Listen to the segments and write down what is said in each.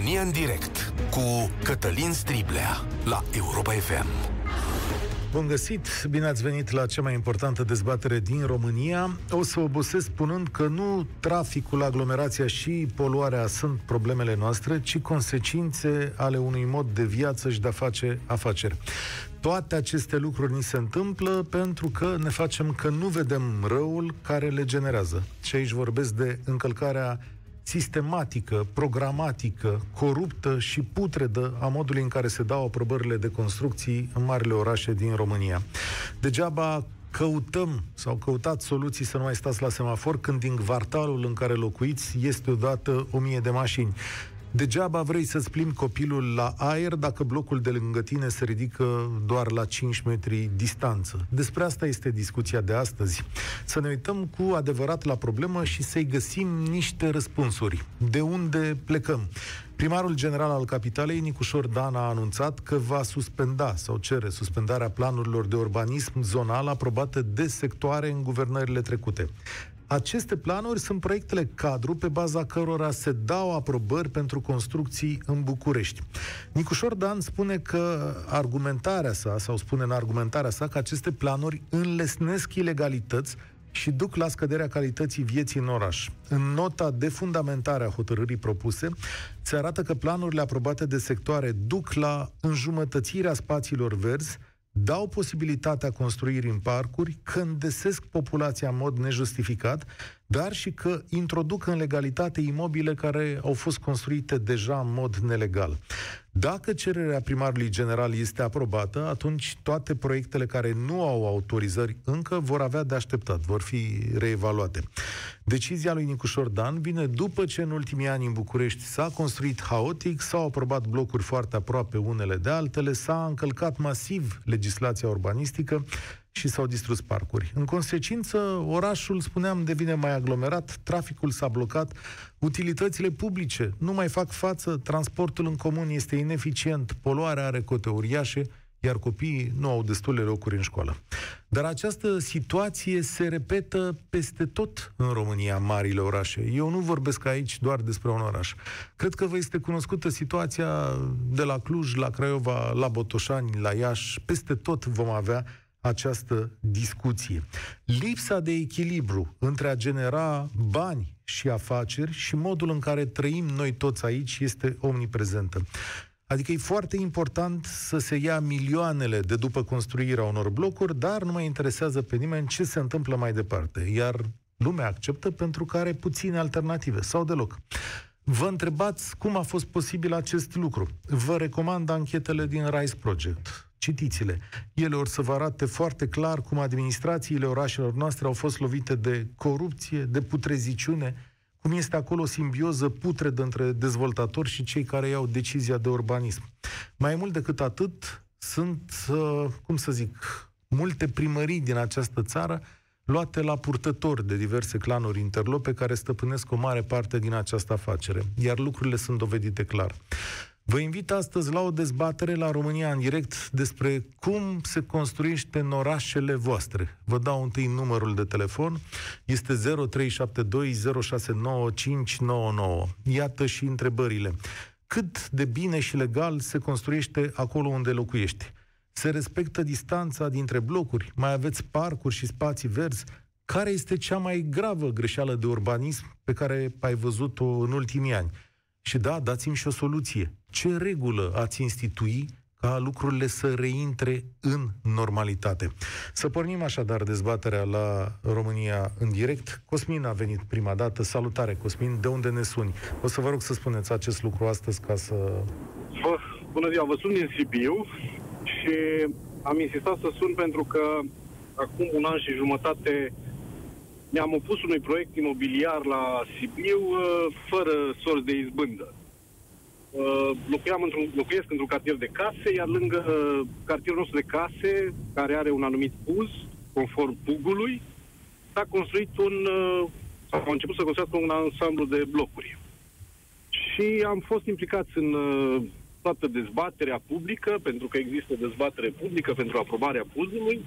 România în direct cu Cătălin Striblea la Europa FM. Bun găsit, bine ați venit la cea mai importantă dezbatere din România. O să obosesc spunând că nu traficul, aglomerația și poluarea sunt problemele noastre, ci consecințe ale unui mod de viață și de a face afaceri. Toate aceste lucruri ni se întâmplă pentru că ne facem că nu vedem răul care le generează. Și aici vorbesc de încălcarea sistematică, programatică, coruptă și putredă a modului în care se dau aprobările de construcții în marile orașe din România. Degeaba căutăm sau căutați soluții să nu mai stați la semafor când din kvartalul în care locuiți este odată o mie de mașini. Degeaba vrei să-ți plimbi copilul la aer dacă blocul de lângă tine se ridică doar la 5 metri distanță. Despre asta este discuția de astăzi. Să ne uităm cu adevărat la problemă și să-i găsim niște răspunsuri. De unde plecăm? Primarul general al capitalei, Nicușor Dan, a anunțat că va suspenda sau cere suspendarea planurilor de urbanism zonal aprobate de sectoare în guvernările trecute. Aceste planuri sunt proiectele cadru pe baza cărora se dau aprobări pentru construcții în București. Nicușor Dan spune că argumentarea sa, sau spune în argumentarea sa, că aceste planuri înlesnesc ilegalități și duc la scăderea calității vieții în oraș. În nota de fundamentare a hotărârii propuse, se arată că planurile aprobate de sectoare duc la înjumătățirea spațiilor verzi, dau posibilitatea construirii în parcuri, că îndesesc populația în mod nejustificat, dar și că introduc în legalitate imobile care au fost construite deja în mod nelegal. Dacă cererea primarului general este aprobată, atunci toate proiectele care nu au autorizări încă vor avea de așteptat, vor fi reevaluate. Decizia lui Nicușor Dan vine după ce în ultimii ani în București s-a construit haotic, s-au aprobat blocuri foarte aproape unele de altele, s-a încălcat masiv legislația urbanistică, și s-au distrus parcuri. În consecință, orașul, spuneam, devine mai aglomerat, traficul s-a blocat, utilitățile publice nu mai fac față, transportul în comun este ineficient, poluarea are cote uriașe, iar copiii nu au destule locuri în școală. Dar această situație se repetă peste tot în România, în marile orașe. Eu nu vorbesc aici doar despre un oraș. Cred că vă este cunoscută situația de la Cluj, la Craiova, la Botoșani, la Iași, peste tot vom avea această discuție. Lipsa de echilibru între a genera bani și afaceri și modul în care trăim noi toți aici este omniprezentă. Adică e foarte important să se ia milioanele de după construirea unor blocuri, dar nu mai interesează pe nimeni ce se întâmplă mai departe. Iar lumea acceptă pentru că are puține alternative sau deloc. Vă întrebați cum a fost posibil acest lucru. Vă recomand anchetele din Rise Project Citiți-le. Ele or să vă arate foarte clar cum administrațiile orașelor noastre au fost lovite de corupție, de putreziciune, cum este acolo o simbioză putredă între dezvoltatori și cei care iau decizia de urbanism. Mai mult decât atât, sunt, uh, cum să zic, multe primării din această țară luate la purtători de diverse clanuri interlope care stăpânesc o mare parte din această afacere, iar lucrurile sunt dovedite clar. Vă invit astăzi la o dezbatere la România în direct despre cum se construiește în orașele voastre. Vă dau întâi numărul de telefon, este 0372069599. Iată și întrebările. Cât de bine și legal se construiește acolo unde locuiești? Se respectă distanța dintre blocuri? Mai aveți parcuri și spații verzi? Care este cea mai gravă greșeală de urbanism pe care ai văzut-o în ultimii ani? Și da, dați-mi și o soluție. Ce regulă ați institui ca lucrurile să reintre în normalitate. Să pornim așadar dezbaterea la România în direct. Cosmin a venit prima dată. Salutare, Cosmin. De unde ne suni? O să vă rog să spuneți acest lucru astăzi ca să... Bă, bună ziua, vă sun din Sibiu și am insistat să sun pentru că acum un an și jumătate mi-am opus unui proiect imobiliar la Sibiu uh, fără sorți de izbândă. Uh, locuiam într-un, locuiesc într-un cartier de case, iar lângă uh, cartierul nostru de case, care are un anumit puz, conform pugului, s-a construit un, sau a început să construiască un ansamblu de blocuri. Și am fost implicați în toată dezbaterea publică, pentru că există dezbatere publică pentru aprobarea puzului,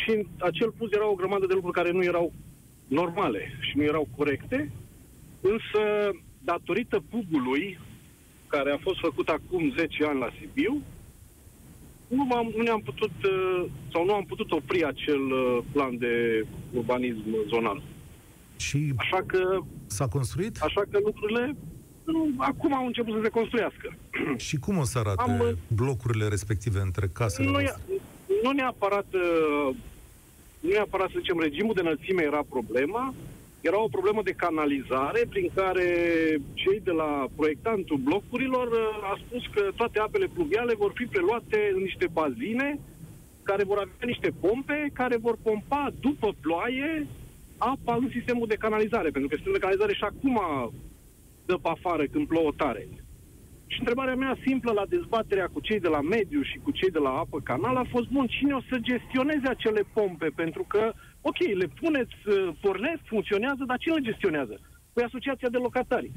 și în acel puz era o grămadă de lucruri care nu erau normale și nu erau corecte, însă datorită pugului care a fost făcut acum 10 ani la Sibiu, nu, am, nu ne-am putut, uh, sau nu am putut opri acel uh, plan de urbanism zonal. Și Așa că, s-a construit? așa că lucrurile nu, acum au început să se construiască. Și cum o să arate Am- blocurile respective între casele Nu, e, voastre? Nu neapărat, uh, nu neapărat, să zicem, regimul de înălțime era problema, era o problemă de canalizare prin care cei de la proiectantul blocurilor uh, a spus că toate apele pluviale vor fi preluate în niște bazine care vor avea niște pompe care vor pompa după ploaie apa în sistemul de canalizare, pentru că sistemul de canalizare și acum dă pe afară când plouă tare. Și întrebarea mea simplă la dezbaterea cu cei de la mediu și cu cei de la apă canal a fost, bun, cine o să gestioneze acele pompe? Pentru că, ok, le puneți, uh, pornesc, funcționează, dar cine le gestionează? Păi asociația de locatari.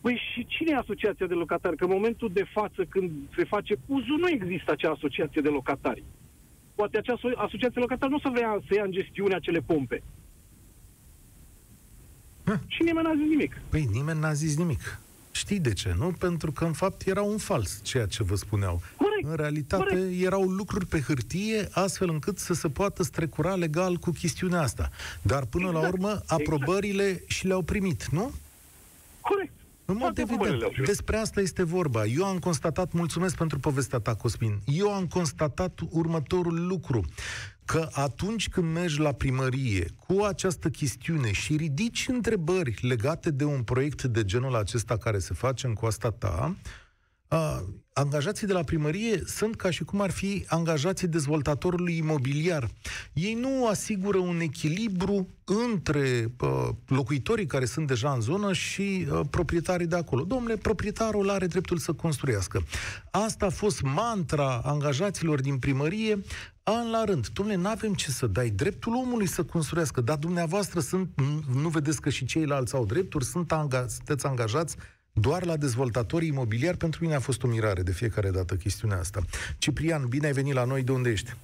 Păi și cine e asociația de locatari? Că în momentul de față, când se face uzul, nu există acea asociație de locatari. Poate acea aso- asociație de locatari nu o să vrea să ia în gestiune acele pompe. Hă. Și nimeni n-a zis nimic. Păi nimeni n-a zis nimic. Știi de ce, nu? Pentru că, în fapt, era un fals ceea ce vă spuneau. Corect. În realitate, Corect. erau lucruri pe hârtie, astfel încât să se poată strecura legal cu chestiunea asta. Dar, până la Exact. urmă, aprobările și le-au primit, nu? Corect. În mod Toate aprobările evident, le-au primit. despre asta este vorba. Eu am constatat, mulțumesc pentru povestea ta, Cosmin, eu am constatat următorul lucru, că atunci când mergi la primărie cu această chestiune și ridici întrebări legate de un proiect de genul acesta care se face în coasta ta, a, angajații de la primărie sunt ca și cum ar fi angajații dezvoltatorului imobiliar. Ei nu asigură un echilibru între uh, locuitorii care sunt deja în zonă și uh, proprietarii de acolo. Domnule, proprietarul are dreptul să construiască. Asta a fost mantra angajaților din primărie an la rând. Domnule, nu avem ce să dai dreptul omului să construiască, dar dumneavoastră sunt, nu vedeți că și ceilalți au drepturi, sunt anga, sunteți angajați doar la dezvoltatorii imobiliari. Pentru mine a fost o mirare de fiecare dată chestiunea asta. Ciprian, bine ai venit la noi, de unde ești?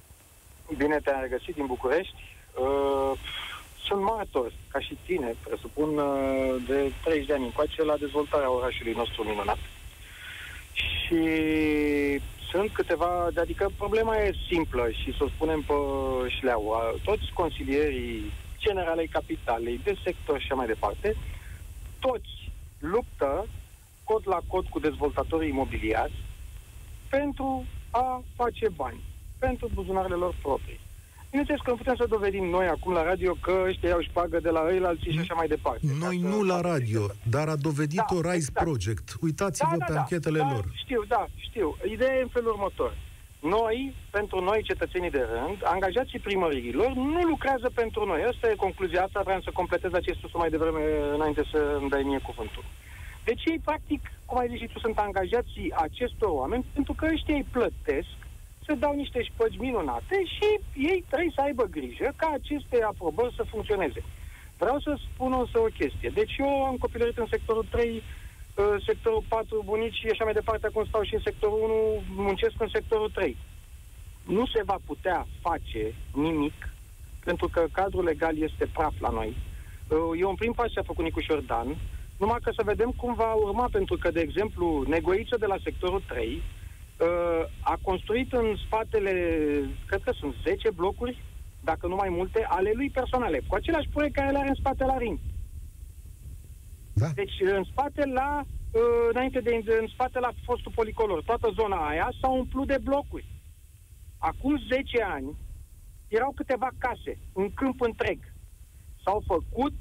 Bine te-am regăsit din București. Uh, sunt martor, ca și tine, presupun, uh, de 30 de ani încoace la dezvoltarea orașului nostru minunat. Și sunt câteva, adică problema e simplă și să o spunem pe șleau. Uh, Toți consilierii generalei capitalei, de sector și așa mai departe, toți luptă cod la cod cu dezvoltatorii imobiliari pentru a face bani, pentru buzunarele lor proprii. Bineînțeles că nu putem să dovedim noi acum la radio că ăștia iau șpagă de la ei, alții și așa mai departe. Noi Ca să nu la facă radio, chestia asta. dar a dovedit-o Da, Rise exact. Project. Uitați-vă pe anchetele da, lor. Știu, da, știu. Ideea e în felul următor. Noi, pentru noi, cetățenii de rând, angajații primăriilor, nu lucrează pentru noi. Asta e concluzia asta, vreau să completez acest spus mai devreme, înainte să îmi dai mie cuvântul. Deci ei, practic, cum ai zis și tu, sunt angajații acestor oameni, pentru că ăștia îi plătesc să dau niște șpăgi minunate și ei trebuie să aibă grijă ca aceste aprobări să funcționeze. Vreau să spun însă o chestie. Deci eu am copilărit în sectorul 3, uh, sectorul 4, bunici și așa mai departe, acum stau și în sectorul 1, muncesc în sectorul 3. Nu se va putea face nimic, pentru că cadrul legal este praf la noi. Uh, E un prim pas ce a făcut Nicu Șordan, numai că să vedem cum va urma, pentru că, de exemplu, Negoiță de la sectorul 3 uh, a construit în spatele, cred că sunt 10 blocuri, dacă nu mai multe, ale lui personale, cu același proiect care le are în spate la Rim. Da? Deci, în spate la, uh, înainte de, în spate la fostul policolor, toată zona aia s-a umplut de blocuri. Acum 10 ani erau câteva case, un câmp întreg. S-au făcut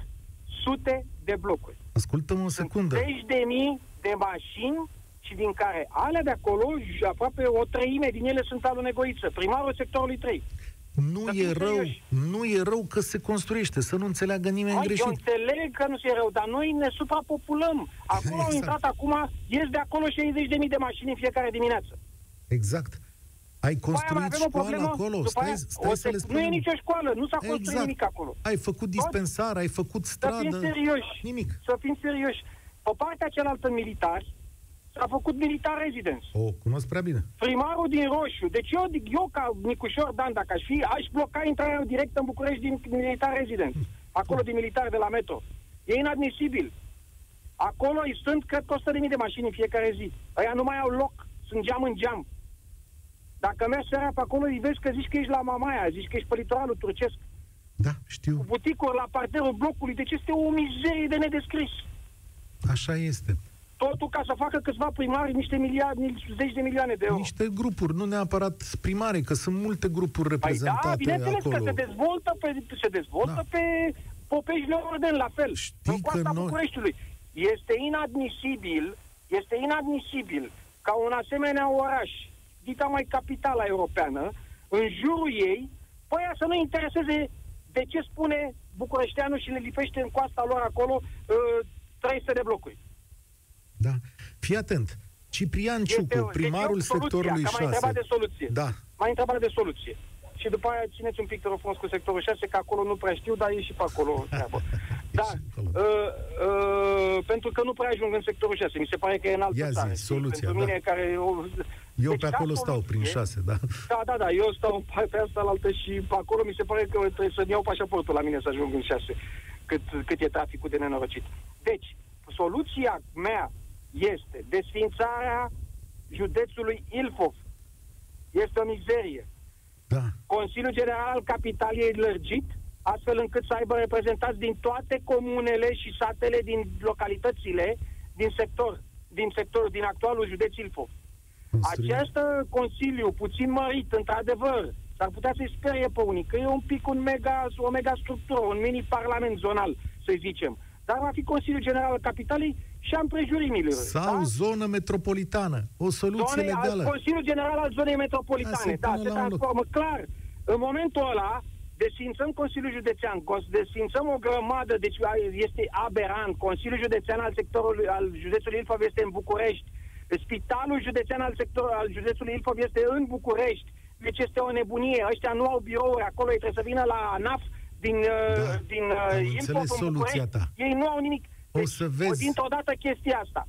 sute de blocuri. Ascultă-mă o secundă. Sunt zeci de mii de mașini și din care alea de acolo, j- aproape o treime din ele sunt alunegoiță. Primarul sectorului 3. Nu Să e fim rău, serioși. nu e rău că se construiește, să nu înțeleagă nimeni Hai, eu greșit. înțeleg că nu se rău, dar noi ne suprapopulăm. Acum Exact. au intrat acum, ies de acolo 60 de mii de mașini în fiecare dimineață. Exact. Ai După aia mai construit avem o școală problemă. acolo, După stai, aia, stai o să le sec- nu e spunem. nicio școală, nu s-a construit Exact. nimic acolo. Ai făcut dispensar, ai făcut Să fim stradă, serioși. nimic. Să fim serioși. Pe partea cealaltă militari, s-a făcut militar residence. O cunosc prea bine. Primarul din Roșu. Deci eu, eu ca Nicușor Dan, dacă aș fi, aș bloca intrarea directă în București din militar residence. Acolo din militar de la metro. E inadmisibil. Acolo îi sunt, cred că 100.000 de mașini în fiecare zi. Aia nu mai au loc, sunt geam în geam. Dacă mergi seara pe acolo, îi vezi că zici că ești la Mamaia, zici că ești pe litoralul turcesc. Da, știu. Cu buticuri la parterul blocului, deci este o mizerie de nedescris. Așa este. Totul ca să facă câțiva primari niște miliarde, niște zeci de milioane de euro. Niște grupuri, nu neapărat primare, că sunt multe grupuri Păi reprezentate da, bineînțeles acolo. că se dezvoltă pe, se dezvoltă Da. pe Popeșile Orden, la fel. Știi în coasta că noi- Bucureștiului. Este inadmisibil, este inadmisibil ca un asemenea oraș, dita mai capitala europeană, în jurul ei, pe aia să nu intereseze de ce spune bucureșteanul și le lipește în coasta lor acolo uh, 300 de blocuri. Da. Fii atent. Ciprian Este Ciucu, o- primarul deci eu, soluția, sectorului că m-ai 6. întrebat de soluție. Da. M-ai întrebat de soluție. Și după aia țineți un pic telefon cu sectorul 6, că acolo nu prea știu, dar e și pe acolo treabă. Da, și acolo. uh, uh, pentru că nu prea ajung în sectorul 6, mi se pare că e în altă Ia zi, țară. soluția, Pentru mine da. care... O... Eu Deci, pe ca acolo stau, soluție- prin 6, da. Da, da, da, eu stau pe, pe asta la altă și pe acolo mi se pare că trebuie să-mi iau pașaportul la mine să ajung în 6, cât, cât e traficul de nenorocit. Deci, soluția mea este desfințarea județului Ilfov. Este o mizerie. Da. Consiliul General al Capitalei e lărgit, astfel încât să aibă reprezentați din toate comunele și satele din localitățile din sector, din sector, din actualul județ Ilfov. Construim. Acest uh, consiliu, puțin mărit, într-adevăr, s-ar putea să-i sperie pe unii, că e un pic un mega, o mega structură, un mini-parlament zonal, să zicem. Dar va fi Consiliul General al Capitalei și a împrejurimilor. Sau da? zonă metropolitană. O soluție Zone, al, legală. Consiliul General al Zonei Da, Metropolitane. se Da, pune se la un loc. transformă clar. În momentul ăla, desfințăm Consiliul Județean, cons- desfințăm o grămadă, deci este aberant. Consiliul Județean al sectorului, al județului Ilfov este în București. Spitalul județean al, sector, al județului Ilfov este în București. Deci este o nebunie. Ăștia nu au birouri acolo, ei trebuie să vină la ANAF din, Da, uh, din uh, am Ilfov înțeles în soluția București. ta. Ei nu au nimic. Deci, O să vezi. Dintr-o dată chestia asta.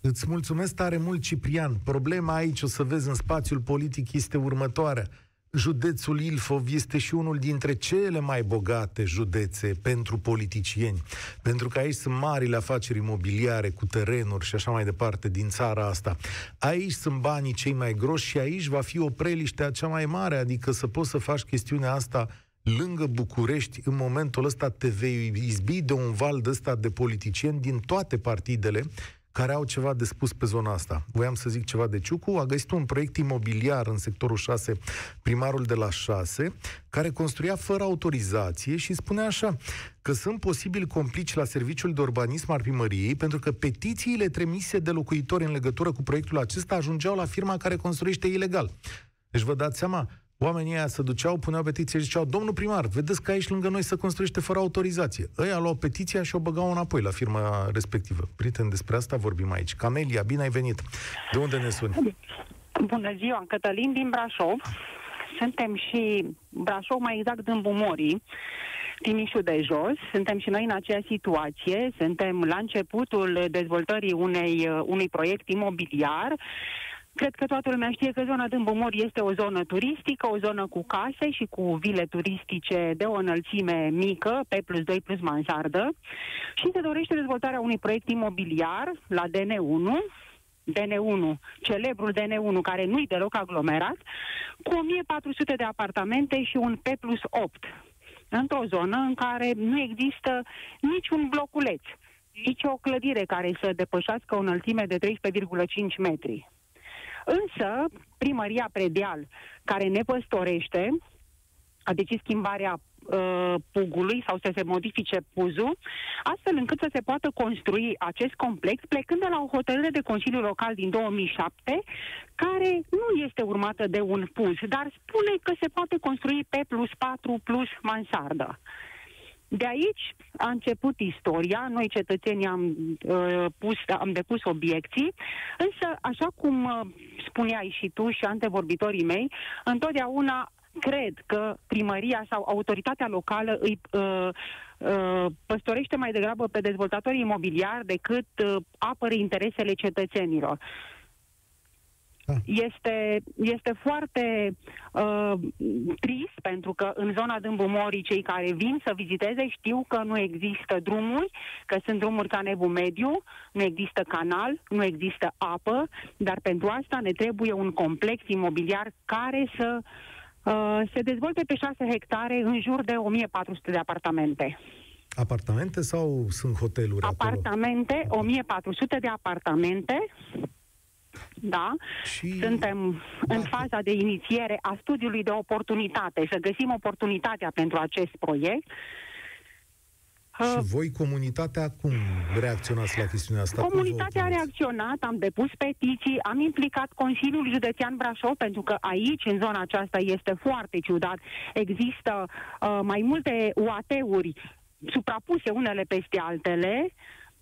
Îți mulțumesc tare mult, Ciprian. Problema aici, o să vezi în spațiul politic, este următoarea. Județul Ilfov este și unul dintre cele mai bogate județe pentru politicieni. Pentru că aici sunt marile afaceri imobiliare cu terenuri și așa mai departe din țara asta. Aici sunt banii cei mai groși și aici va fi o preliște cea mai mare, adică să poți să faci chestiunea asta lângă București, în momentul ăsta te vei izbi de un val de ăsta de politicieni din toate partidele care au ceva de spus pe zona asta. Voiam să zic ceva de Ciucu, a găsit un proiect imobiliar în sectorul 6, primarul de la 6, care construia fără autorizație și spunea așa, că sunt posibil complici la serviciul de urbanism al primăriei, pentru că petițiile trimise de locuitori în legătură cu proiectul acesta ajungeau la firma care construiește ilegal. Deci vă dați seama, Oamenii aia se duceau, puneau petiție și ziceau, domnul primar, vedeți că aici lângă noi se construiește fără autorizație. Ăia luau petiția și o băgau înapoi la firma respectivă. Prieten, despre asta vorbim aici. Camelia, bine ai venit. De unde ne suni? Bună ziua, Cătălin din Brașov. Suntem și Brașov, mai exact în Bumorii, Timișul de jos. Suntem și noi în aceeași situație. Suntem la începutul dezvoltării unei, unui proiect imobiliar. Cred că toată lumea știe că zona din Bumori este o zonă turistică, o zonă cu case și cu vile turistice de o înălțime mică, P plus 2 plus mansardă, și se dorește dezvoltarea unui proiect imobiliar la DN1, DN1, celebrul DN1, care nu-i deloc aglomerat, cu 1400 de apartamente și un P plus 8, într-o zonă în care nu există niciun bloculeț, nici o clădire care să depășească o înălțime de 13,5 metri. Însă, primăria Predeal, care ne păstorește, a decis schimbarea uh, pugului sau să se modifice puzul, astfel încât să se poată construi acest complex, plecând de la o hotărâre de Consiliu Local din 2007, care nu este urmată de un puz, dar spune că se poate construi P plus 4 plus mansardă. De aici a început istoria, noi cetățenii am, uh, pus, am depus obiecții, însă, așa cum uh, spuneai și tu și antevorbitorii mei, întotdeauna cred că primăria sau autoritatea locală îi uh, uh, păstorește mai degrabă pe dezvoltatorii imobiliari decât uh, apără interesele cetățenilor. Da. Este, este foarte uh, trist pentru că în zona Dâmbu cei care vin să viziteze știu că nu există drumuri, că sunt drumuri ca nebul mediu, nu există canal, nu există apă, dar pentru asta ne trebuie un complex imobiliar care să uh, se dezvolte pe 6 hectare în jur de 1400 de apartamente. Apartamente sau sunt hoteluri Apartamente, acolo? 1400 de apartamente da, și... suntem da. în faza de inițiere a studiului de oportunitate, să găsim oportunitatea pentru acest proiect. Și voi, comunitatea, cum reacționați la chestiunea asta? Comunitatea a reacționat, am depus petiții, am implicat Consiliul Județean Brașov, pentru că aici, în zona aceasta, este foarte ciudat. Există uh, mai multe UAT-uri suprapuse unele peste altele,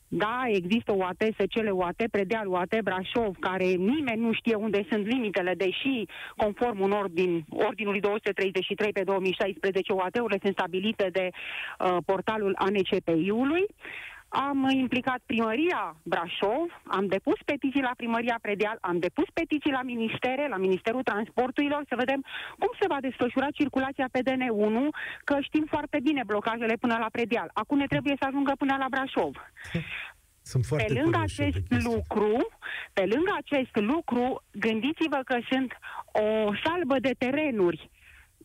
da, există UAT, SCL UAT, Predeal UAT, Brașov, care nimeni nu știe unde sunt limitele, deși, conform un ordin, ordinului 233 pe 2016, UAT-urile sunt stabilite de uh, portalul ANCPI-ului. Am implicat primăria Brașov, am depus petiții la primăria Predeal, am depus petiții la ministere, la Ministerul Transporturilor, să vedem cum se va desfășura circulația pe DN1, că știm foarte bine blocajele până la Predeal. Acum ne trebuie să ajungă până la Brașov. Sunt foarte pe lângă acest lucru, pe lângă acest lucru, gândiți-vă că sunt o salbă de terenuri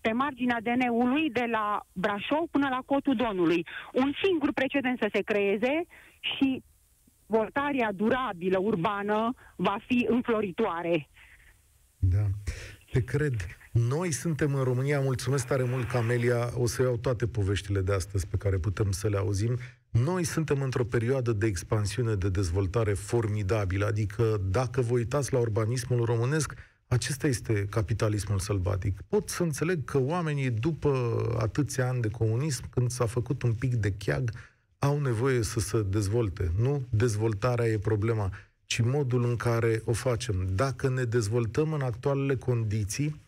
pe marginea DN-ului de la Brașov până la Cotul Donului. Un singur precedent să se creeze și voltarea durabilă urbană va fi înfloritoare. Da. Te cred. Noi suntem în România, mulțumesc tare mult, Camelia, o să iau toate poveștile de astăzi pe care putem să le auzim. Noi suntem într-o perioadă de expansiune, de dezvoltare formidabilă, adică dacă vă uitați la urbanismul românesc, acesta este capitalismul sălbatic. Pot să înțeleg că oamenii, după atâția ani de comunism, când s-a făcut un pic de cheag, au nevoie să se dezvolte. Nu dezvoltarea e problema, ci modul în care o facem. Dacă ne dezvoltăm în actualele condiții,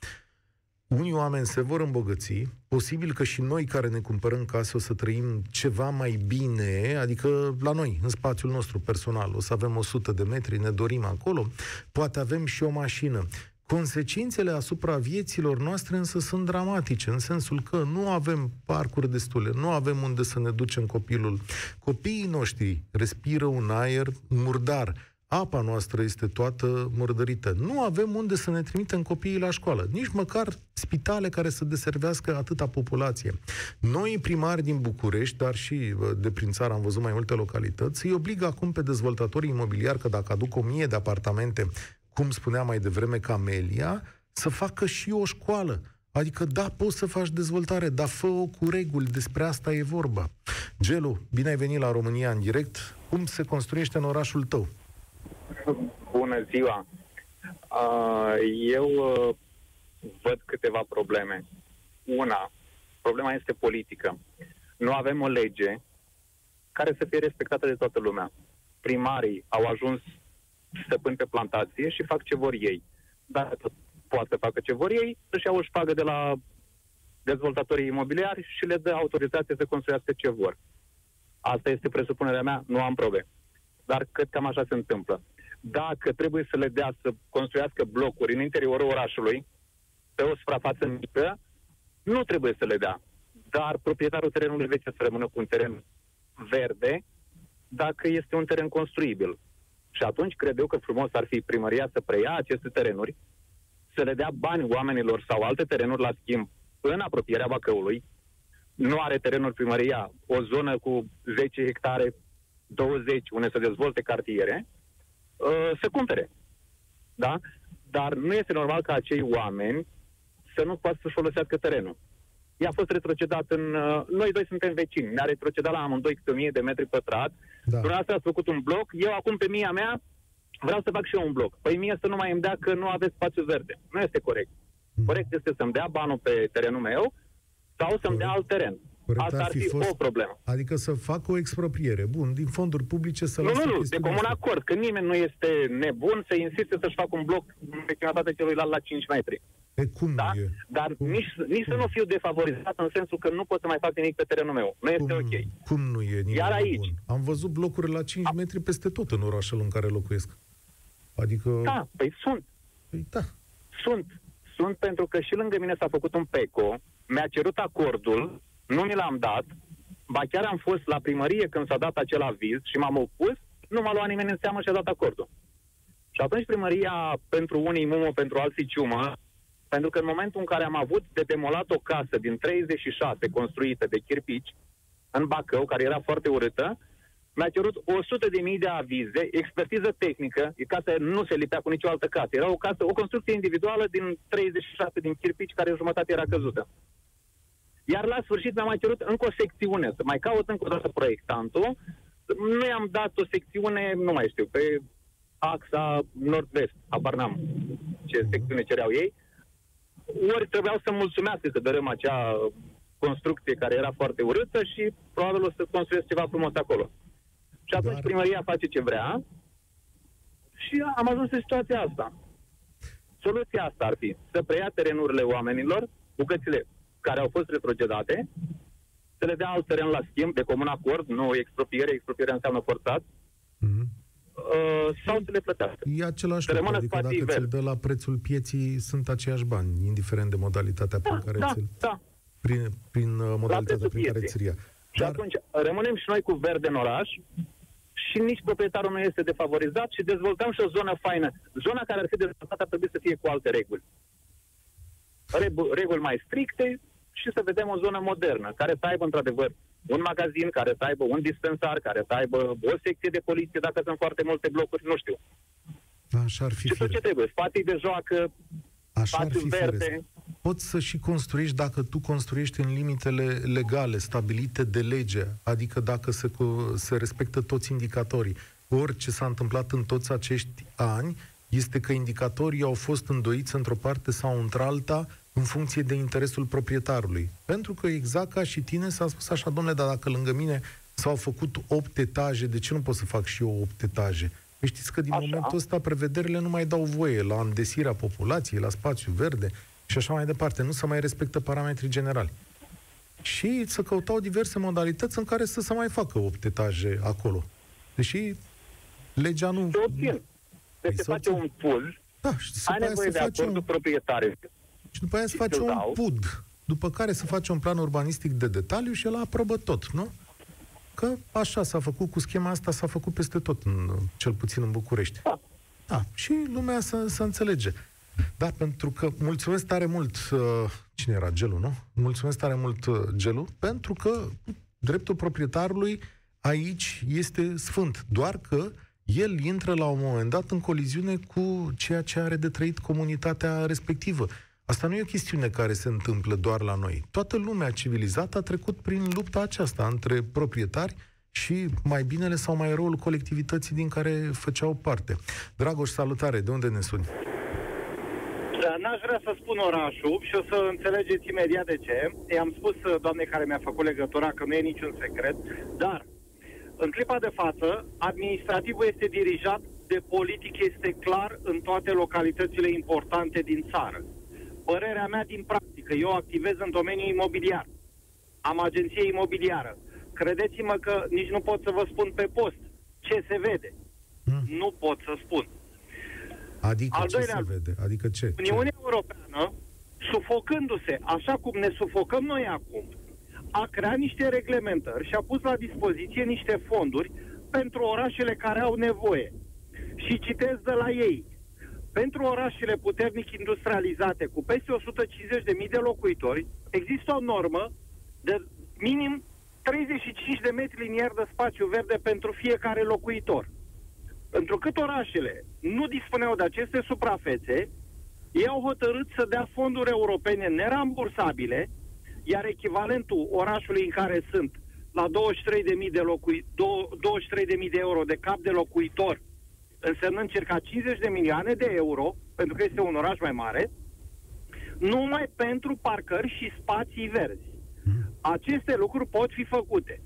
unii oameni se vor îmbogăți, posibil că și noi care ne cumpărăm case o să trăim ceva mai bine, adică la noi, în spațiul nostru personal, o să avem 100 de metri, ne dorim acolo, poate avem și o mașină. Consecințele asupra vieților noastre însă sunt dramatice, în sensul că nu avem parcuri destule, nu avem unde să ne ducem copilul. Copiii noștri respiră un aer murdar, apa noastră este toată murdărită. Nu avem unde să ne trimitem copiii la școală, nici măcar spitale care să deservească atâta populație. Noi primari din București, dar și de prin țară am văzut mai multe localități, îi obligă acum pe dezvoltatorii imobiliari că dacă aduc o mie de apartamente cum spunea mai devreme Camelia, să facă și o școală. Adică, da, poți să faci dezvoltare, dar fă-o cu reguli, despre asta e vorba. Gelu, bine ai venit la România în direct. Cum se construiește în orașul tău? Bună ziua! Eu văd câteva probleme. Una, problema este politică. Nu avem o lege care să fie respectată de toată lumea. Primarii au ajuns stăpâni pe plantație și fac ce vor ei. Dacă poate să facă ce vor ei, își iau o șpagă de la dezvoltatorii imobiliari și le dă autorizație să construiască ce vor. Asta este presupunerea mea, nu am probe. Dar cred că cam așa se întâmplă. Dacă trebuie să le dea să construiască blocuri în interiorul orașului, pe o suprafață mică, nu trebuie să le dea. Dar proprietarul terenului veche să rămână cu un teren verde dacă este un teren construibil. Și atunci cred eu că frumos ar fi primăria să preia aceste terenuri, să le dea bani oamenilor sau alte terenuri la schimb în apropierea Bacăului. Nu are terenuri primăria, o zonă cu 10 hectare, 20, unde să dezvolte cartiere, uh, să cumpere. Da? Dar nu este normal ca acei oameni să nu poată să-și folosească terenul. Ea a fost retrocedat în... Uh, noi doi suntem vecini, ne-a retrocedat la amândoi câte 1000 de metri pătrat. Da. Dumneavoastră ați făcut un bloc, eu acum pe mia mea vreau să fac și eu un bloc. Păi mie să nu mai îmi dea că nu aveți spațiu verde. Nu este corect. Mm. Corect este să-mi dea banul pe terenul meu sau să-mi dea alt teren. Corect Asta ar fi, fi fost, o problemă. Adică să facă o expropriere. Bun, din fonduri publice să Nu, nu, nu, de comun acord. Că nimeni nu este nebun să insiste să-și facă un bloc în vecinătatea celuilalt la 5 metri. E cum da? e? Dar cum? nici, nici cum? să nu fiu defavorizat în sensul că nu pot să mai fac nimic pe terenul meu. Nu este cum, ok. Cum nu e nimic Iar aici... Bun? Am văzut blocuri la 5 metri peste tot în orașul în care locuiesc. Adică... Da, păi sunt. Păi, da. Sunt. Sunt pentru că și lângă mine s-a făcut un PECO, mi-a cerut acordul, nu mi l-am dat, ba chiar am fost la primărie când s-a dat acel aviz și m-am opus, nu m-a luat nimeni în seamă și a dat acordul. Și atunci primăria, pentru unii mumă, pentru alții ciumă, pentru că în momentul în care am avut de demolat o casă din 36 construită de chirpici, în Bacău, care era foarte urâtă, mi-a cerut 100 de mii de avize, expertiză tehnică, e casă nu se lipea cu nicio altă casă. Era o casă, o construcție individuală din 36 din chirpici, care jumătate era căzută. Iar la sfârșit mi-a mai cerut încă o secțiune, să mai caut încă o dată proiectantul. Nu i-am dat o secțiune, nu mai știu, pe axa nord-vest, habar n-am ce secțiune cereau ei. Ori trebuiau să mulțumească că dărâm acea construcție care era foarte urâtă și probabil o să construiesc ceva frumos acolo. Și atunci Dar... primăria face ce vrea și am ajuns în situația asta. Soluția asta ar fi să preia terenurile oamenilor, bucățile care au fost retrogedate, să le dea alt teren la schimb de comun acord, nu expropiere, expropiere înseamnă forțat, mm-hmm. Uh, sau să le plătească. E același lucru, adică dacă ți-l dă la prețul pieții, sunt aceiași bani, indiferent de modalitatea da, prin care da, ți-l... Da. Prin, prin uh, modalitatea prin care ți-l ia. Și Dar... atunci rămânem și noi cu verde în oraș și nici proprietarul nu este defavorizat și dezvoltăm și o zonă faină. Zona care ar fi dezvoltată ar trebui să fie cu alte reguli. Reguli mai stricte și să vedem o zonă modernă, care să aibă într-adevăr un magazin, care să aibă un dispensar, care să aibă o secție de poliție, dacă sunt foarte multe blocuri, nu știu. Așa ar fi și tot ce trebuie, spații de joacă, Așa spațiu verde. Firesc poți să și construiești dacă tu construiești în limitele legale stabilite de lege, adică dacă se, se respectă toți indicatorii. Orice s-a întâmplat în toți acești ani este că indicatorii au fost îndoiți într-o parte sau într-alta în funcție de interesul proprietarului. Pentru că exact ca și tine s-a spus așa, domnule, dar dacă lângă mine s-au făcut 8 etaje, de ce nu pot să fac și eu 8 etaje? Păi știți că din așa. momentul ăsta prevederile nu mai dau voie la îndesirea populației, la spațiu verde, și așa mai departe. Nu se mai respectă parametrii generali. Și să căutau diverse modalități în care să se mai facă opt etaje acolo. Deși legea nu... Se obțin. Deci se face un pul, da, și ai nevoie de acordul un... proprietare. Și după aia se face un dau. PUD, după care se face un plan urbanistic de detaliu și el aprobă tot, nu? Că așa s-a făcut cu schema asta, s-a făcut peste tot, în, cel puțin în București. Da. da și lumea să, să înțelege. Da, pentru că mulțumesc tare mult, uh, cine era, Gelu, nu? Mulțumesc tare mult, uh, Gelu, pentru că dreptul proprietarului aici este sfânt, doar că el intră la un moment dat în coliziune cu ceea ce are de trăit comunitatea respectivă. Asta nu e o chestiune care se întâmplă doar la noi. Toată lumea civilizată a trecut prin lupta aceasta între proprietari și mai binele sau mai răul colectivității din care făceau parte. Dragoș, salutare! De unde ne suni? Da, n-aș vrea să spun orașul și o să înțelegeți imediat de ce. I-am spus uh, doamnei care mi-a făcut legătura că nu e niciun secret, dar în clipa de față, administrativul este dirijat de politic, este clar în toate localitățile importante din țară. Părerea mea din practică, eu activez în domeniul imobiliar. Am agenție imobiliară. Credeți-mă că nici nu pot să vă spun pe post ce se vede. Hmm. Nu pot să spun. Adică Al ce doilea, se vede? Adică ce? Uniunea ce? Europeană, sufocându-se, așa cum ne sufocăm noi acum, a creat niște reglementări și a pus la dispoziție niște fonduri pentru orașele care au nevoie. Și citesc de la ei. Pentru orașele puternic industrializate cu peste 150.000 de locuitori, există o normă de minim 35 de metri liniari de spațiu verde pentru fiecare locuitor. Întrucât orașele nu dispuneau de aceste suprafețe, ei au hotărât să dea fonduri europene nerambursabile, iar echivalentul orașului în care sunt la 23.000 de, locui, 23.000 de euro de cap de locuitor, însemnând circa 50 de milioane de euro, pentru că este un oraș mai mare, numai pentru parcări și spații verzi. Aceste lucruri pot fi făcute.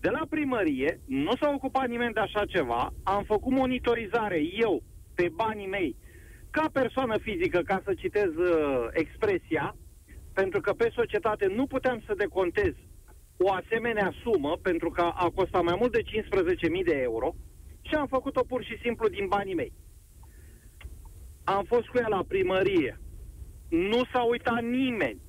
De la primărie nu s-a ocupat nimeni de așa ceva, am făcut monitorizare eu, pe banii mei, ca persoană fizică, ca să citez uh, expresia, pentru că pe societate nu puteam să decontez o asemenea sumă, pentru că a costat mai mult de 15.000 de euro, și am făcut-o pur și simplu din banii mei. am fost cu ea la primărie. Nu s-a uitat nimeni,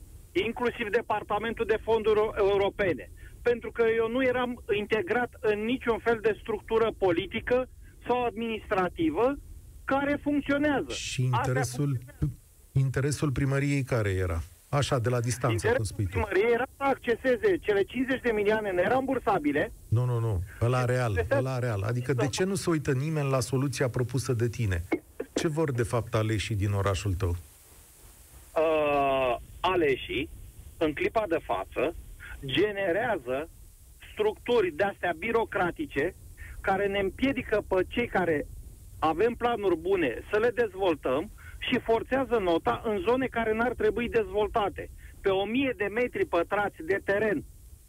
inclusiv Departamentul de Fonduri Europene, pentru că eu nu eram integrat în niciun fel de structură politică sau administrativă care funcționează. Și interesul, interesul primăriei care era? Așa, de la distanță, cum spui tu. primăriei era să acceseze cele 50 de milioane nerambursabile. Nu, nu, nu. Ăla real, ăla real. Adică de ce nu se uită nimeni la soluția propusă de tine? Ce vor, de fapt, aleșii din orașul tău? Uh, aleșii, în clipa de față, generează structuri de-astea birocratice care ne împiedică pe cei care avem planuri bune să le dezvoltăm și forțează nota în zone care n-ar trebui dezvoltate. Pe 1000 de metri pătrați de teren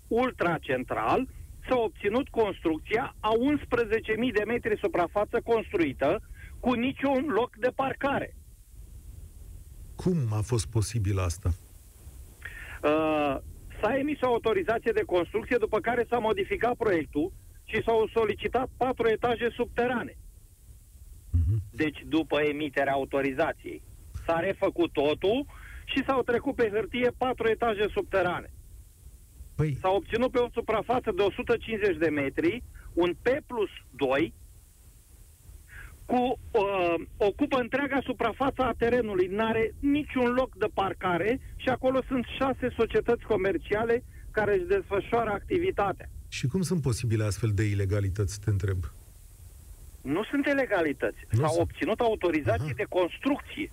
ultracentral s-a obținut construcția a 11.000 de metri suprafață construită cu niciun loc de parcare. Cum a fost posibil asta? Uh, s-a emis o autorizație de construcție, după care s-a modificat proiectul și s-au solicitat patru etaje subterane. Uh-huh. Deci, după emiterea autorizației, s-a refăcut totul și s-au trecut pe hârtie patru etaje subterane. Păi... S-a obținut pe o suprafață de 150 de metri un P plus 2 cu, uh, ocupă întreaga suprafață a terenului, n-are niciun loc de parcare și acolo sunt șase societăți comerciale care își desfășoară activitatea. Și cum sunt posibile astfel de ilegalități, te întreb? Nu sunt ilegalități. Nu S-au sunt. obținut autorizații Aha. de construcție.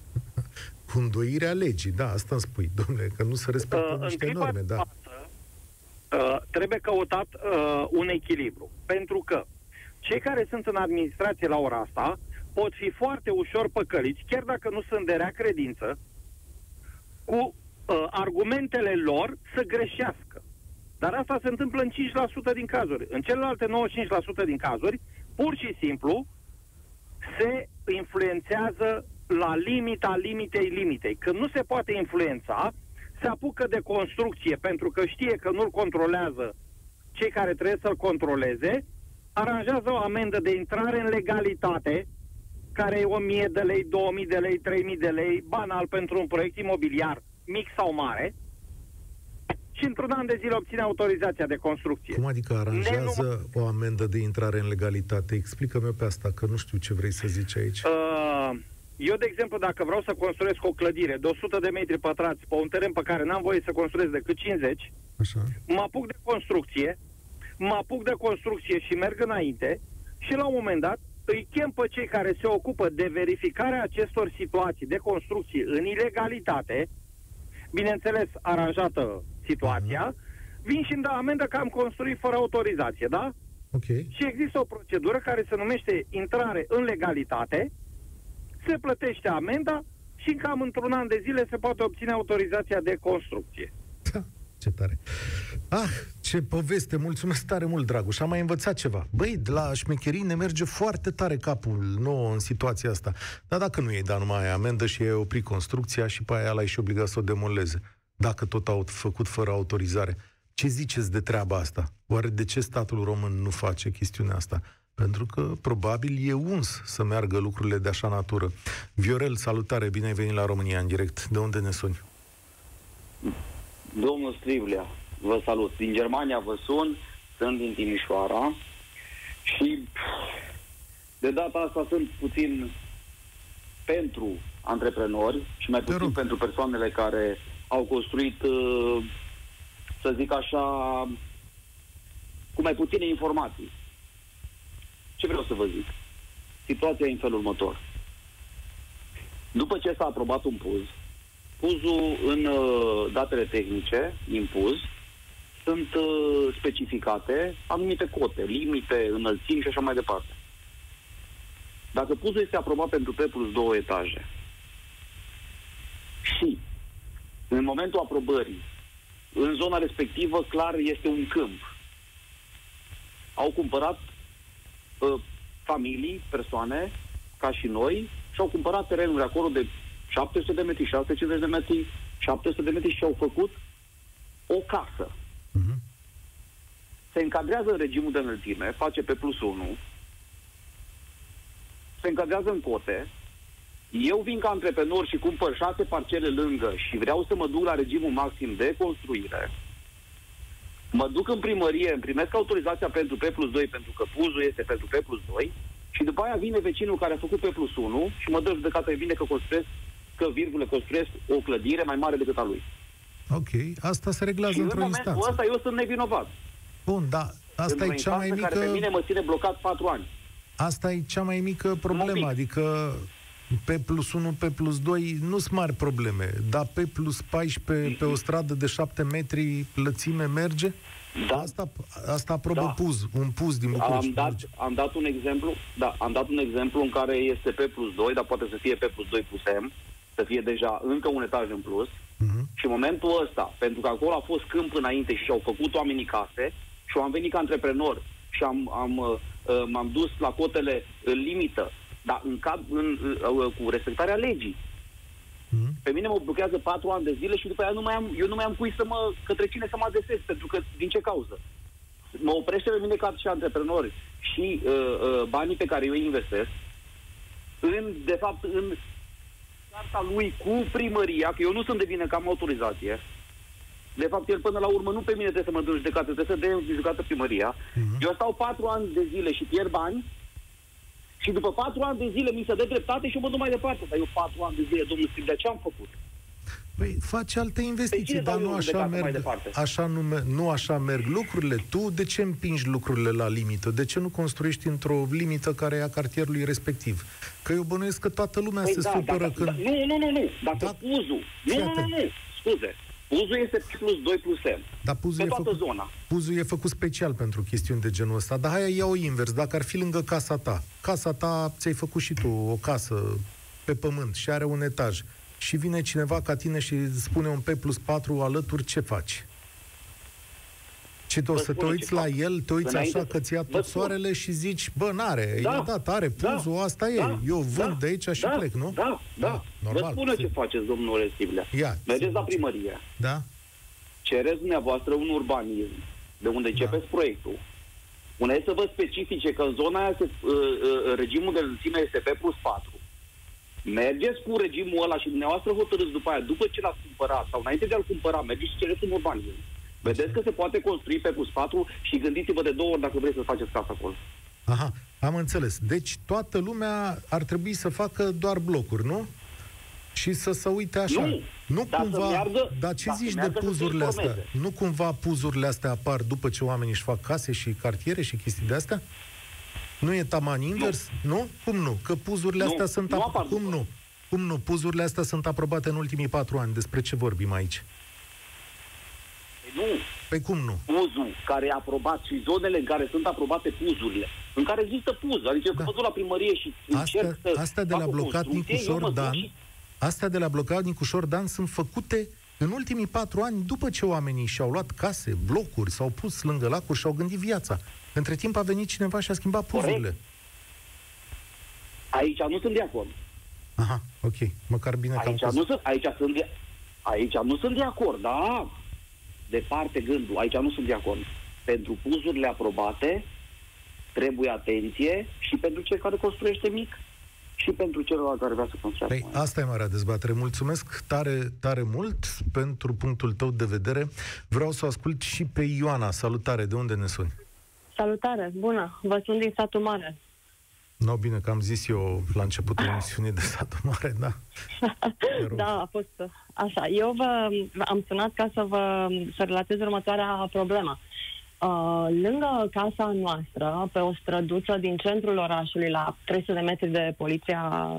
Cu îndoirea legii, da, asta îmi spui, domnule, că nu se respectă uh, niște norme, da. Față, uh, trebuie căutat uh, un echilibru. Pentru că cei care sunt în administrație la ora asta pot fi foarte ușor păcăliți, chiar dacă nu sunt de rea credință, cu uh, argumentele lor să greșească. Dar asta se întâmplă în 5% din cazuri. În celelalte 95% din cazuri, pur și simplu, se influențează la limita limitei limitei. Când nu se poate influența, se apucă de construcție pentru că știe că nu-l controlează cei care trebuie să-l controleze, aranjează o amendă de intrare în legalitate, care e 1000 de lei, 2000 de lei, 3000 de lei, banal pentru un proiect imobiliar mic sau mare, și într-un an de zile obține autorizația de construcție. Cum adică aranjează o amendă de intrare în legalitate? Explică-mi pe asta, că nu știu ce vrei să zici aici. Uh, eu, de exemplu, dacă vreau să construiesc o clădire de 100 de metri pătrați pe un teren pe care n-am voie să construiesc decât 50, Așa. mă apuc de construcție, mă apuc de construcție și merg înainte și la un moment dat îi chem pe cei care se ocupă de verificarea acestor situații de construcție în ilegalitate, bineînțeles aranjată situația, uh-huh. vin și îmi dă amendă că am construit fără autorizație, da? Ok. Și există o procedură care se numește intrare în legalitate, se plătește amenda și cam într-un an de zile se poate obține autorizația de construcție. Da, ce tare. Ah, ce poveste, mulțumesc tare mult, Dragoș. Am mai învățat ceva. Băi, de la șmecherii ne merge foarte tare capul nou în situația asta. Dar dacă nu i-ai dat numai aia amendă și ai oprit construcția și pe aia l-ai și obligat să o demoleze, dacă tot au făcut fără autorizare, ce ziceți de treaba asta? Oare de ce statul român nu face chestiunea asta? Pentru că probabil e uns să meargă lucrurile de așa natură. Viorel, salutare, bine ai venit la România în direct. De unde ne suni? Domnul Striblea, vă salut. Din Germania vă sun, sunt din Timișoara și de data asta sunt puțin pentru antreprenori și mai puțin pentru persoanele care au construit, uh, să zic așa, cu mai puține informații. Ce vreau să vă zic? Situația e în felul următor. După ce s-a aprobat un puz, puzul în uh, datele tehnice, din puz, sunt uh, specificate anumite cote, limite, înălțimi și așa mai departe. Dacă puzul este aprobat pentru P plus două etaje și în momentul aprobării, în zona respectivă, clar, este un câmp. Au cumpărat uh, familii, persoane, ca și noi, și au cumpărat terenuri acolo de 700 de metri, 650 de metri, 700 de metri și au făcut o casă. Uh-huh. Se încadrează în regimul de înălțime, face pe plus 1, se încadrează în cote, eu vin ca antreprenor și cumpăr șase parcele lângă și vreau să mă duc la regimul maxim de construire, mă duc în primărie, îmi primesc autorizația pentru P plus 2 pentru că puzul este pentru P plus 2 și după aia vine vecinul care a făcut P plus 1 și mă dă judecată e bine că construiesc, că virgule construiesc o clădire mai mare decât a lui. Ok, asta se reglează și în într-o momentul instanță. ăsta eu sunt nevinovat. Bun, da, asta Într-o e cea mai instanță care pe mine mică, mă ține blocat patru ani. asta e cea mai mică problemă, pic. adică P plus 1, P plus 2 nu sunt mari probleme, dar P plus 14 pe o stradă de 7 metri lățime merge? Da. Asta, asta aprobă Da. puz, un puz din București. Am dat, merge. am dat un exemplu, da, am dat un exemplu în care este P plus 2, dar poate să fie P plus 2 plus M, să fie deja încă un etaj în plus. Mhm. Și în momentul ăsta, pentru că acolo a fost câmp înainte și au făcut oamenii case, și eu am venit ca antreprenor și am, am, uh, uh, m-am dus la cotele în limită, dar în cap, în, uh, uh, cu respectarea legii. Mhm. Pe mine mă blochează patru ani de zile și după aia nu mai am, eu nu mai am cui să mă, către cine să mă adresez, pentru că din ce cauză? Mă oprește pe mine ca și antreprenor și uh, uh, banii pe care eu îi investesc, în, de fapt, în carta lui cu primăria, că eu nu sunt de vină că am autorizație, de fapt, el până la urmă nu pe mine trebuie să mă duc în judecată, trebuie să dea în judecată primăria. Mhm. Eu stau patru ani de zile și pierd bani și după patru ani de zile mi se dă dreptate și eu mă duc mai departe. Dar eu patru ani de zile, domnul Striblea, ce am făcut? Păi faci alte investiții, cine dar dau eu nu în așa, judecată mai merg, departe? așa nu, me- nu așa merg lucrurile. Tu de ce împingi lucrurile la limită? De ce nu construiești într-o limită care e a cartierului respectiv? Că eu bănuiesc că toată lumea se supără dacă, când... da, nu, nu, nu, nu. Dacă Da. puzul... Nu, Fii nu, nu, atent. nu. Scuze. Puzul este P plus 2 plus M. Dar puzul Pe e, toată făcut, zona. puzul e făcut special pentru chestiuni de genul ăsta. Dar hai, ia-o invers. Dacă ar fi lângă casa ta, casa ta, ți-ai făcut și tu o casă pe pământ și are un etaj și vine cineva ca tine și îți spune un P plus 4 alături, ce faci? Ce tu o Vă să te spun uiți ce la fac. el, te uiți Înainte așa să- că ți ia vă tot spun. soarele și zici, bă, n-are, Da. i-a dat, are puzul, Da. asta e, Da. eu vând Da. de aici și da. plec, nu? Da, da. normal. Vă spun eu ce faceți, domnule Stiblea. Ia, Mergeți la zi. primărie. Da? Cereți dumneavoastră un urbanism de unde începeți proiectul. Unde să vă specifice că în zona aia se, uh, uh, regimul de înălțime este P plus 4. Mergeți cu regimul ăla și dumneavoastră hotărâți după aia, după ce l-ați cumpărat sau înainte de a-l cumpăra, mergeți și cereți un urbanism. Vedeți că se poate construi P plus 4 și gândiți-vă de două ori dacă vreți să faceți casa acolo. Aha, am înțeles. Deci toată lumea ar trebui să facă doar blocuri, nu? Și să se uite așa. Nu, nu dar să cumva. meargă- dar ce dar să zici de meargă să se puzurile astea? informeze. Nu cumva puzurile astea apar după ce oamenii își fac case și cartiere și chestii de astea? Nu e taman invers? Nu? Cum nu? Că puzurile Nu, astea sunt... nu ap- apar Cum după. nu? Cum nu? Puzurile astea sunt aprobate în ultimii patru ani. Despre ce vorbim aici? Păi Nu, Păi cum nu? puzul care e aprobat și zonele în care sunt aprobate puzurile, în care există puz. Adică eu Da. când mă duc la primărie și Astea, încerc să astea de fac la o blocat construcție, eu Nicușor mă duc Dan, și- astea de la blocat Nicușor Dan sunt făcute în ultimii patru ani după ce oamenii și-au luat case, blocuri, s-au pus lângă lacuri și-au gândit viața. Între timp a venit cineva și a schimbat Corect. puzurile. Aici nu sunt de acord. Aha, ok. Măcar bine că am Aici căzut. nu sunt, aici sunt de, aici nu sunt de acord, da? Departe gândul, aici nu sunt de acord. Pentru puzurile aprobate trebuie atenție și pentru cel care construiește mic și pentru celălalt care vrea să construiască Păi, mai asta e marea dezbatere. Mulțumesc tare, tare mult pentru punctul tău de vedere. Vreau să o ascult și pe Ioana. Salutare, de unde ne suni? Salutare, bună, vă sunt din satul mare. No, bine, că am zis eu la începutul emisiunii de satul mare, da. Te rog. Da, a fost așa. Eu vă am sunat ca să vă să relatez următoarea problemă. Uh, lângă casa noastră, pe o străduță din centrul orașului, la 300 de metri de poliția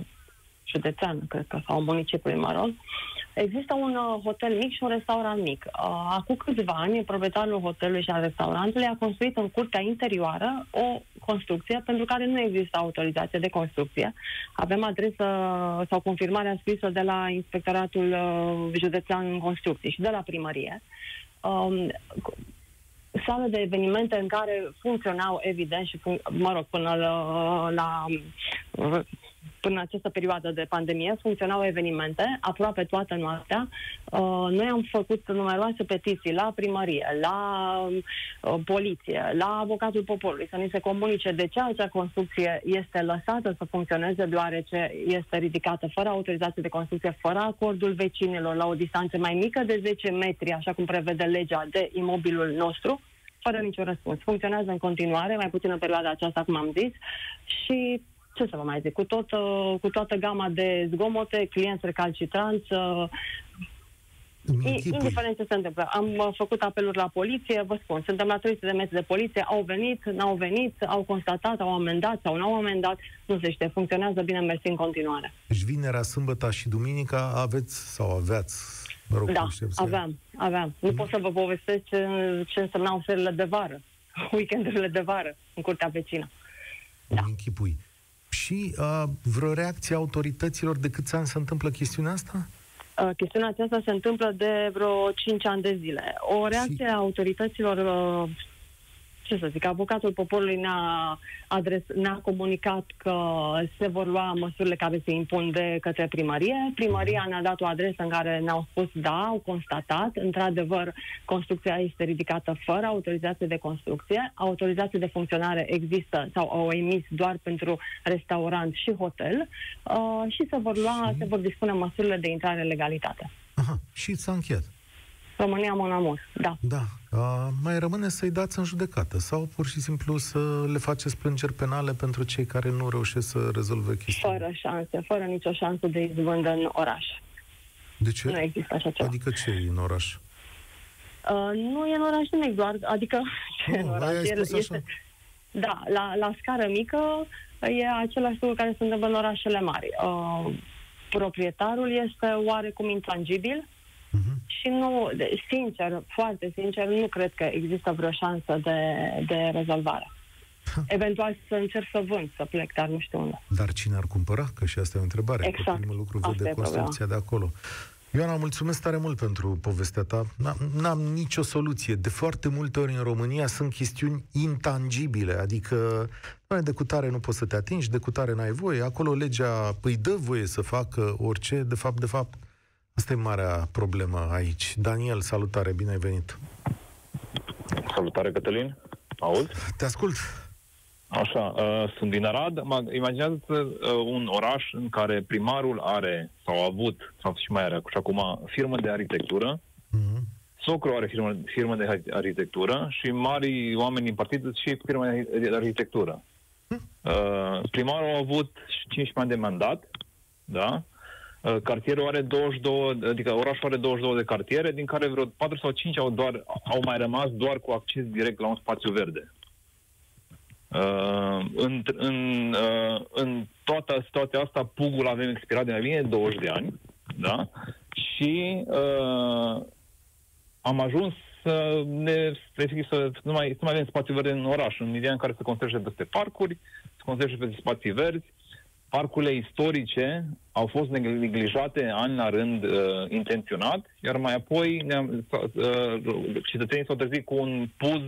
județeană, cred că, sau municipiului, mă rog, există un uh, hotel mic și un restaurant mic. Uh, acum câțiva ani, proprietarul hotelului și al restaurantului a construit în curtea interioară o construcție pentru care nu există autorizație de construcție. Avem adresă sau confirmarea scrisă de la Inspectoratul uh, Județean în Construcții și de la primărie. Um, sală de evenimente în care funcționau evident și, fun- mă rog, până la, la uh, până în această perioadă de pandemie, funcționau evenimente aproape toată noaptea. Uh, noi am făcut numeroase petiții la primărie, la uh, poliție, la avocatul poporului, să ni se comunice de ce acea construcție este lăsată să funcționeze, deoarece este ridicată fără autorizație de construcție, fără acordul vecinilor, la o distanță mai mică de 10 metri, așa cum prevede legea de imobilul nostru, fără niciun răspuns. Funcționează în continuare, mai puțin în perioada aceasta, cum am zis, și ce să vă mai zic, cu, tot, uh, cu toată gama de zgomote, clienți recalcitranți, uh, Indiferent ce se întâmplă. Am uh, făcut apeluri la poliție, vă spun, suntem la 300 de metri de poliție, au venit, n-au venit, au constatat, au amendat sau n-au amendat, nu se știe, funcționează bine, mersi în continuare. Deci vinerea, sâmbătă și duminica aveți sau aveați Mă rog, da, aveam, aveam. Mm-hmm. Nu mhm. pot să vă povestesc ce, ce însemnau serile de vară, weekendurile de vară în curtea vecină. Da. Închipui. Și uh, vreo reacție a autorităților de câți ani se întâmplă chestiunea asta? Uh, chestiunea aceasta se întâmplă de vreo 5 ani de zile. O reacție și... a autorităților uh, ce să zic, avocatul poporului ne-a, adres, ne-a comunicat că se vor lua măsurile care se impun de către primărie. Primăria ne-a dat o adresă în care ne-au spus da, au constatat, într-adevăr, construcția este ridicată fără autorizație de construcție, autorizație de funcționare există sau au emis doar pentru restaurant și hotel uh, și se vor lua, și... se vor dispune măsurile de intrare în legalitate. Aha, și s-a încheiat. România Monamur, da. Da. A, mai rămâne să-i dați în judecată sau pur și simplu să le faceți plângeri penale pentru cei care nu reușesc să rezolve chestiunea? Fără șanse, fără nicio șansă de izbândă în oraș. De ce? Nu există așa ceva. Adică ce e în oraș? Uh, nu e în oraș nimic, doar, adică ce nu, în oraș? Este, este, da, la, la scară mică e același lucru care se întâmplă în orașele mari. Uh, proprietarul este oarecum intangibil, Uh-huh. Și nu, sincer, foarte sincer, nu cred că există vreo șansă de, de rezolvare. Eventual să încerc să vând, să plec, dar nu știu unde. Dar cine ar cumpăra? Că și asta e o întrebare. Exact. Că primul lucru vede construcția de acolo. Ioana, mulțumesc tare mult pentru povestea ta. N-am nicio soluție. De foarte multe ori în România sunt chestiuni intangibile, adică de cutare nu poți să te atingi, de cutare n-ai voie, acolo legea îi dă voie să facă orice, de fapt, de fapt, Asta e marea problemă aici. Daniel, salutare, bine ai venit. Salutare, Cătălin. Auzi? Te ascult. Așa, uh, sunt din Arad. Imaginează uh, un oraș în care primarul are, sau a avut, sau și mai are și acum, firmă de arhitectură, mm-hmm. socru are firmă, firmă de arhitectură și mari oameni din partid și firmă de arhitectură. Mm. Uh, primarul a avut 15 ani de mandat, da? Uh, cartierul are 22, adică orașul are 22 de cartiere, din care vreo 4 sau 5 au, doar, au mai rămas doar cu acces direct la un spațiu verde. Uh, în, în, uh, în toată situația asta, pugul avem expirat de mai bine 20 de ani, da? Și uh, am ajuns să ne, efectiv, să nu mai, să mai avem spațiu verde în oraș, în ideea în care să construiește peste parcuri, să construiește peste spații verzi, parcurile istorice au fost neglijate ani la rând uh, intenționat, iar mai apoi ne-am, uh, cetățenii s-au trezit cu un puz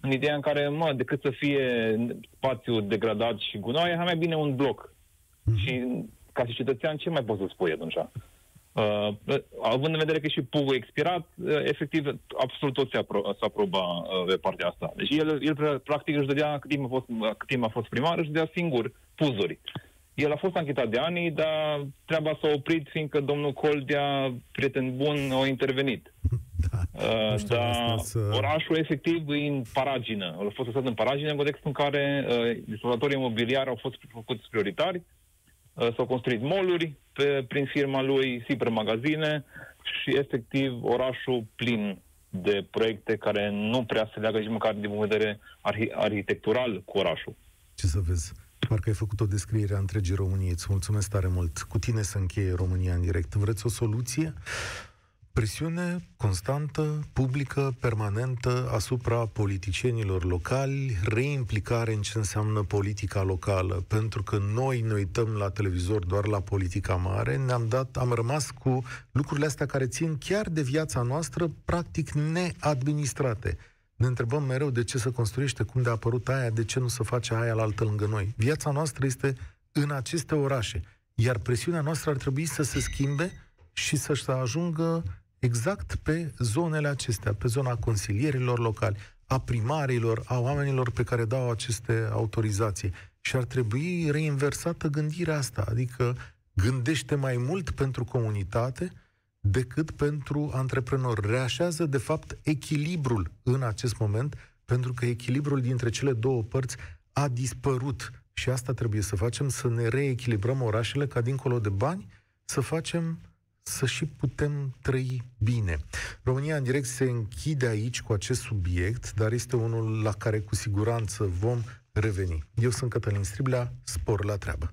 în ideea în care, mă, decât să fie spațiu degradat și gunoaie, mai bine un bloc. Mm-hmm. Și ca și cetățean, ce mai poți să spui atunci? Uh, având în vedere că și pugul expirat, uh, efectiv, absolut tot se, apro- se aproba uh, pe partea asta. Deci el, el practic își dădea, cât timp a fost, cât timp a fost primar, își dădea singur puzuri. El a fost anchetat de ani, dar treaba s-a oprit fiindcă domnul Coldea, prieten bun, a intervenit. Da, uh, da să... orașul efectiv e în paragină. A fost lăsat în paragină în contextul în care uh, dezvoltatorii imobiliari au fost făcuți prioritari, uh, s-au construit moluri pe, prin firma lui, magazine și efectiv orașul plin de proiecte care nu prea se leagă nici măcar din punct de vedere arhi- arhitectural cu orașul. Ce să vezi? Parcă ai făcut o descriere a întregii României. Îți mulțumesc tare mult. Cu tine să încheie România în direct. Vreți o soluție? Presiune constantă, publică, permanentă asupra politicienilor locali, reimplicare în ce înseamnă politica locală, pentru că noi ne uităm la televizor doar la politica mare, ne-am dat, am rămas cu lucrurile astea care țin chiar de viața noastră, practic neadministrate. Ne întrebăm mereu de ce se construiește, cum de a apărut aia, de ce nu se face aia la altă lângă noi. Viața noastră este în aceste orașe. Iar presiunea noastră ar trebui să se schimbe și să-și ajungă exact pe zonele acestea, pe zona consilierilor locali, a primarilor, a oamenilor pe care dau aceste autorizații. Și ar trebui reinversată gândirea asta, adică gândește mai mult pentru comunitate decât pentru antreprenori. Reașează, de fapt, echilibrul în acest moment, pentru că echilibrul dintre cele două părți a dispărut. Și asta trebuie să facem, să ne reechilibrăm orașele ca dincolo de bani, să facem să și putem trăi bine. România în direct se închide aici cu acest subiect, dar este unul la care cu siguranță vom reveni. Eu sunt Cătălin Striblea, spor la treabă.